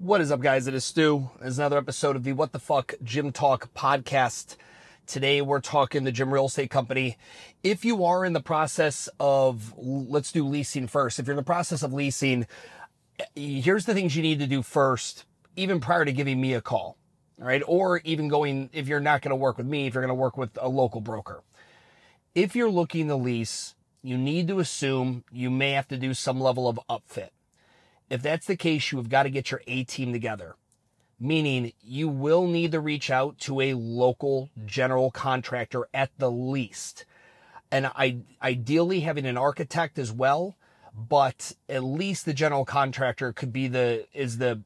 What is up, guys? It is Stu. It's another episode of the What the Fuck Gym Talk podcast. Today we're talking the Gym Real Estate Company. If you are in the process of, let's do leasing first. If you're in the process of leasing, here's the things you need to do first, even prior to giving me a call. All right. Or even going, if you're not going to work with me, if you're going to work with a local broker. If you're looking to lease, you need to assume you may have to do some level of upfit. If that's the case, you have got to get your A team together, meaning you will need to reach out to a local general contractor at the least. And I, ideally having an architect as well, but at least the general contractor could be the, is the,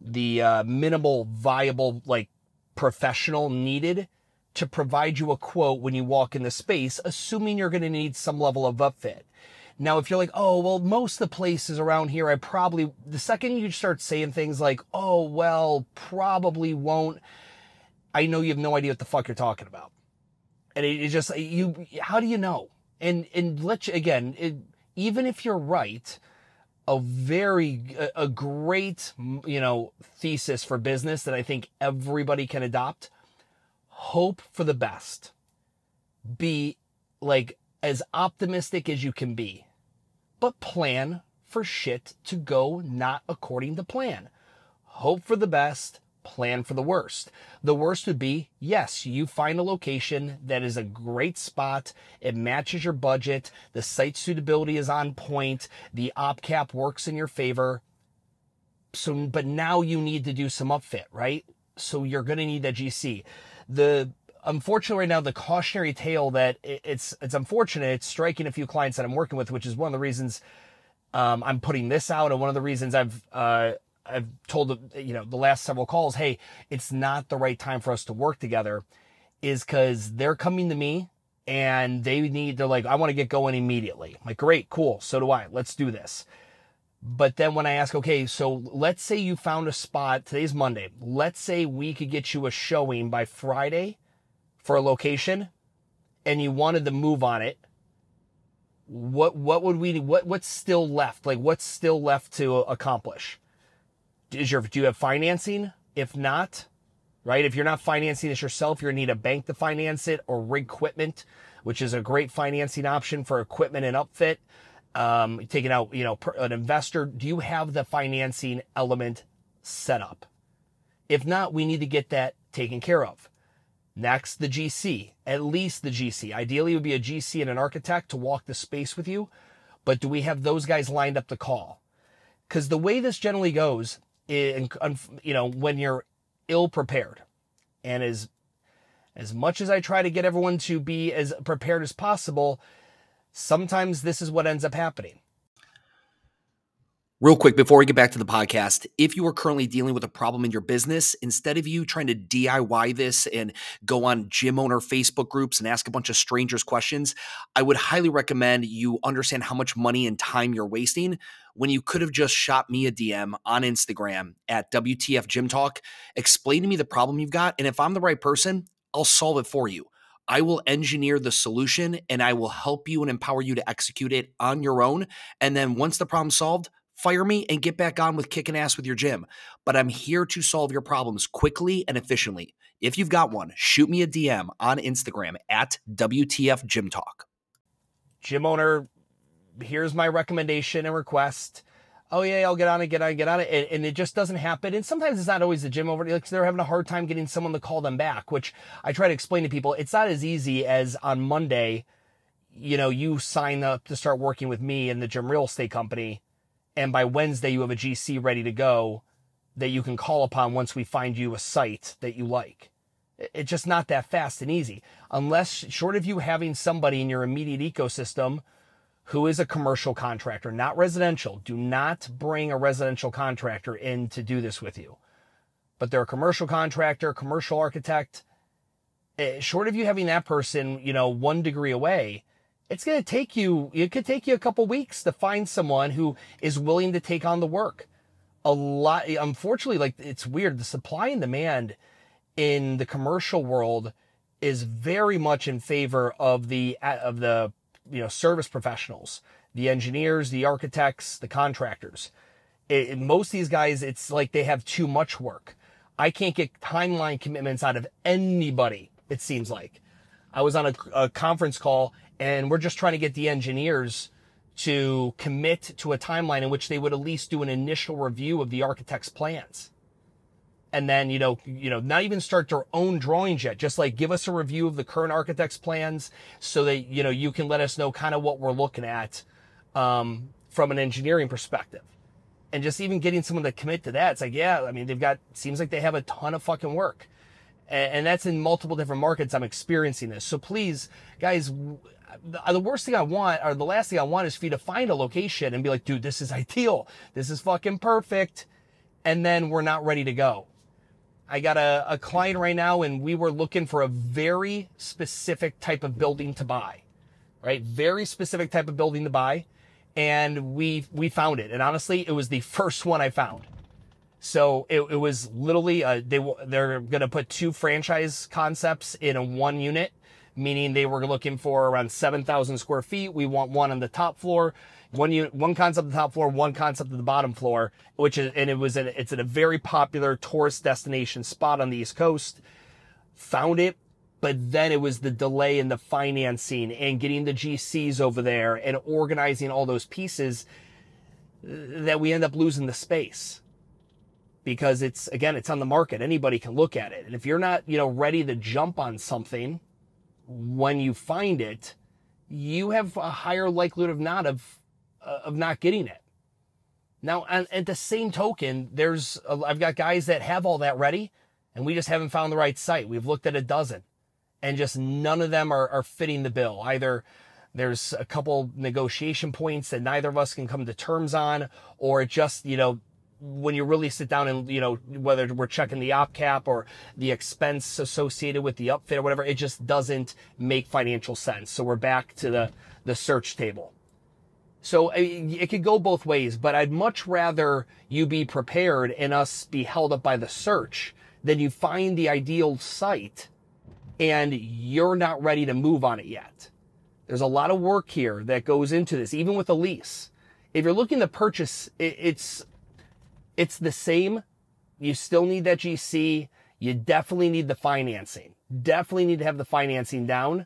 the uh, minimal viable, like professional needed to provide you a quote when you walk in the space, assuming you're going to need some level of upfit. Now, if you're like, oh, well, most of the places around here, I probably, the second you start saying things like, oh, well, probably won't, I know you have no idea what the fuck you're talking about. And it, it just, you, how do you know? And, and let you, again, it, even if you're right, a very, a, a great, you know, thesis for business that I think everybody can adopt. Hope for the best. Be like as optimistic as you can be but plan for shit to go not according to plan. Hope for the best, plan for the worst. The worst would be, yes, you find a location that is a great spot. It matches your budget. The site suitability is on point. The op cap works in your favor. So, but now you need to do some upfit, right? So you're going to need that GC. The, unfortunately right now the cautionary tale that it's it's unfortunate it's striking a few clients that I'm working with, which is one of the reasons um, I'm putting this out, and one of the reasons I've uh, I've told you know the last several calls, hey, it's not the right time for us to work together, is because they're coming to me and they need they're like I want to get going immediately. I'm like great, cool, so do I. Let's do this. But then when I ask, okay, so let's say you found a spot, today's Monday. Let's say we could get you a showing by Friday for a location and you wanted to move on it, what what would we what what's still left? Like what's still left to accomplish? Is your do you have financing? If not, right? If you're not financing this yourself, you're gonna need a bank to finance it or rig equipment, which is a great financing option for equipment and upfit. Um, taking out, you know, an investor. Do you have the financing element set up? If not, we need to get that taken care of. Next, the GC, at least the GC. Ideally, would be a GC and an architect to walk the space with you. But do we have those guys lined up to call? Because the way this generally goes, in, you know, when you're ill prepared, and as as much as I try to get everyone to be as prepared as possible, sometimes this is what ends up happening. Real quick, before we get back to the podcast, if you are currently dealing with a problem in your business, instead of you trying to DIY this and go on gym owner Facebook groups and ask a bunch of strangers questions, I would highly recommend you understand how much money and time you're wasting when you could have just shot me a DM on Instagram at WTF Gym Talk. Explain to me the problem you've got. And if I'm the right person, I'll solve it for you. I will engineer the solution and I will help you and empower you to execute it on your own. And then once the problem's solved, fire me and get back on with kicking ass with your gym. But I'm here to solve your problems quickly and efficiently. If you've got one, shoot me a DM on Instagram at WTF Gym Talk. Gym owner, here's my recommendation and request. Oh yeah, I'll get on it, get on it, get on it, and, it just doesn't happen. And sometimes it's not always the gym over. Like they're having a hard time getting someone to call them back, which I try to explain to people. It's not as easy as on Monday. You know, you sign up to start working with me and the gym real estate company and by Wednesday you have a GC ready to go that you can call upon once we find you a site that you like. It's just not that fast and easy. Unless, short of you having somebody in your immediate ecosystem who is a commercial contractor, not residential. Do not bring a residential contractor in to do this with you. But they're a commercial contractor, commercial architect. Eh, short of you having that person, you know, one degree away, it's going to take you, it could take you a couple weeks to find someone who is willing to take on the work. A lot, unfortunately, like it's weird. The supply and demand in the commercial world is very much in favor of the, uh, of the, you know, service professionals, the engineers, the architects, the contractors. it, most of these guys, it's like they have too much work. I can't get timeline commitments out of anybody, it seems like. I was on a, a conference call and we're just trying to get the engineers to commit to a timeline in which they would at least do an initial review of the architect's plans. And then, you know, you know, not even start their own drawings yet. Just like give us a review of the current architect's plans so that, you know, you can let us know kind of what we're looking at, um, from an engineering perspective. And just even getting someone to commit to that. It's like, yeah, I mean, they've got, seems like they have a ton of fucking work. And, that's in multiple different markets. I'm experiencing this. So please, guys, the worst thing I want, or the last thing I want is for you to find a location and be like, dude, this is ideal. This is fucking perfect. And then we're not ready to go. I got a, a client right now and we were looking for a very specific type of building to buy, right? Very specific type of building to buy. And we, we found it. And honestly, it was the first one I found. So it, it was literally, uh, they, they're going to put two franchise concepts in a one unit meaning they were looking for around 7,000 square feet. We want one on the top floor, one unit, one concept on the top floor, one concept on the bottom floor, which is, and it was, a, it's at a very popular tourist destination spot on the East Coast. Found it, but then it was the delay in the financing and getting the GCs over there and organizing all those pieces that we end up losing the space because it's again it's on the market anybody can look at it and if you're not you know ready to jump on something when you find it, you have a higher likelihood of not of uh, of not getting it. Now, at the same token, there's I've got guys that have all that ready, and we just haven't found the right site. We've looked at a dozen, and just none of them are, are fitting the bill. Either there's a couple negotiation points that neither of us can come to terms on, or it just you know when you really sit down and, you know, whether we're checking the op cap or the expense associated with the upfit or whatever, it just doesn't make financial sense. So we're back to the, the search table. So uh, it could go both ways, but I'd much rather you be prepared and us be held up by the search than you find the ideal site and you're not ready to move on it yet. There's a lot of work here that goes into this, even with a lease. If you're looking to purchase, it's it's the same. You still need that GC. You definitely need the financing. Definitely need to have the financing down.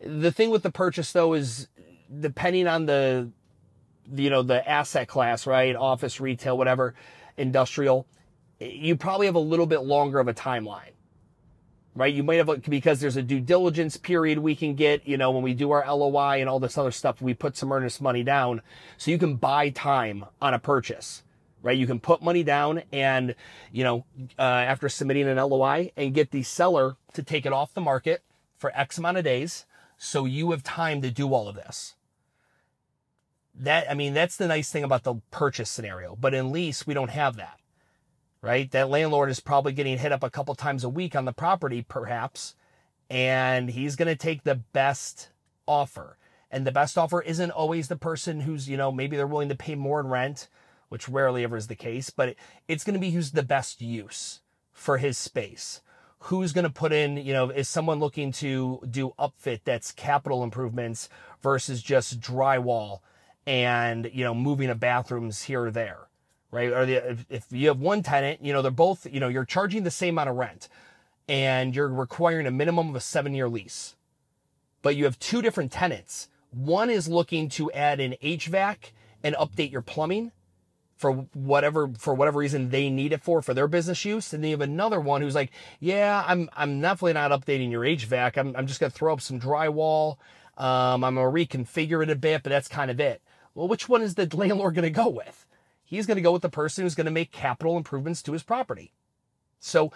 The thing with the purchase though is depending on the, you know, the asset class, right? Office, retail, whatever, industrial, you probably have a little bit longer of a timeline, right? You might have, because there's a due diligence period we can get, you know, when we do our LOI and all this other stuff, we put some earnest money down. So you can buy time on a purchase right? You can put money down and, you know, uh, after submitting an LOI and get the seller to take it off the market for X amount of days. So you have time to do all of this. That, I mean, that's the nice thing about the purchase scenario. But in lease, we don't have that, right? That landlord is probably getting hit up a couple times a week on the property, perhaps, and he's going to take the best offer. And the best offer isn't always the person who's, you know, maybe they're willing to pay more in rent which rarely ever is the case, but it's going to be who's the best use for his space. Who's going to put in, you know, is someone looking to do upfit that's capital improvements versus just drywall and, you know, moving of bathrooms here or there, right? Or the, if, if you have one tenant, you know, they're both, you know, you're charging the same amount of rent and you're requiring a minimum of a seven year lease, but you have two different tenants. One is looking to add an HVAC and update your plumbing for whatever for whatever reason they need it for for their business use. And then you have another one who's like yeah i'm i'm definitely not updating your hvac. I'm, I'm just going to throw up some drywall. Um, i'm going to reconfigure it a bit but that's kind of it. Well which one is the landlord going to go with? He's going to go with the person who's going to make capital improvements to his property. So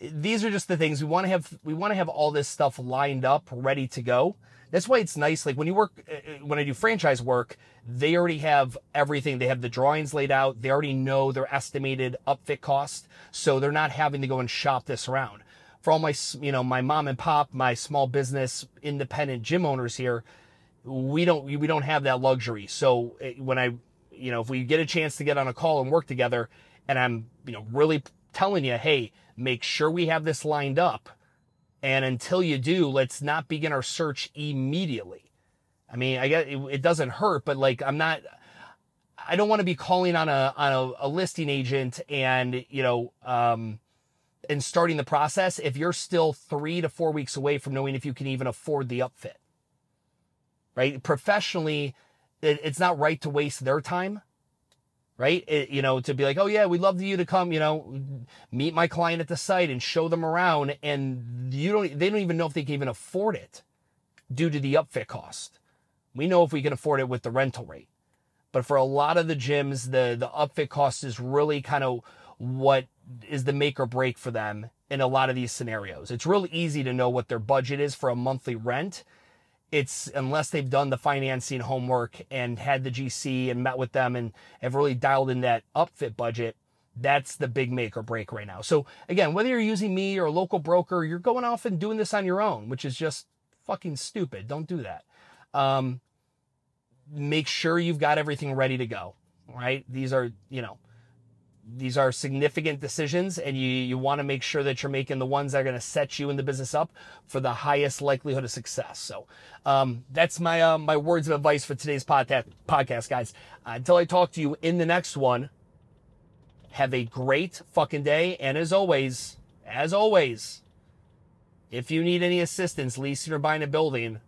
these are just the things we want to have we want to have all this stuff lined up ready to go that's why it's nice. Like when you work, uh, uh, when I do franchise work, they already have everything. They have the drawings laid out. They already know their estimated upfit cost. So they're not having to go and shop this around. For all my, you know, my mom and pop, my small business, independent gym owners here, we don't, we don't have that luxury. So uh, when I, you know, if we get a chance to get on a call and work together and I'm, you know, really telling you, hey, make sure we have this lined up and until you do, let's not begin our search immediately. I mean, I guess it, it doesn't hurt, but like, I'm not, I don't want to be calling on a on a, a listing agent and you know um, and starting the process if you're still three to four weeks away from knowing if you can even afford the upfit. Right? Professionally, it, it's not right to waste their time. Right? It, you know, to be like, oh yeah, we'd love you to come, you know, meet my client at the site and show them around, and you don't, they don't even know if they can even afford it due to the upfit cost. We know if we can afford it with the rental rate. But for a lot of the gyms, the the upfit cost is really kind of what is the make or break for them in a lot of these scenarios. It's really easy to know what their budget is for a monthly rent. It's unless they've done the financing homework and had the GC and met with them and have really dialed in that upfit budget. That's the big make or break right now. So again, whether you're using me or a local broker, you're going off and doing this on your own, which is just fucking stupid. Don't do that. Um, make sure you've got everything ready to go. Right? These are, you know, these are significant decisions and you, you want to make sure that you're making the ones that are going to set you in the business up for the highest likelihood of success. So, um, that's my, uh, my words of advice for today's podcast, podcast guys. Uh, until I talk to you in the next one, have a great fucking day. And as always, as always, if you need any assistance leasing or buying a building,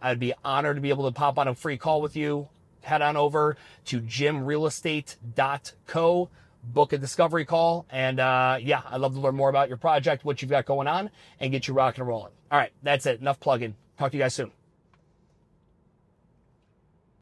I'd be honored to be able to pop on a free call with you. Head on over to gymrealestate.co, book a discovery call. And uh, yeah, I'd love to learn more about your project, what you've got going on, and get you rocking and rolling. All right, that's it. Enough plugging. Talk to you guys soon.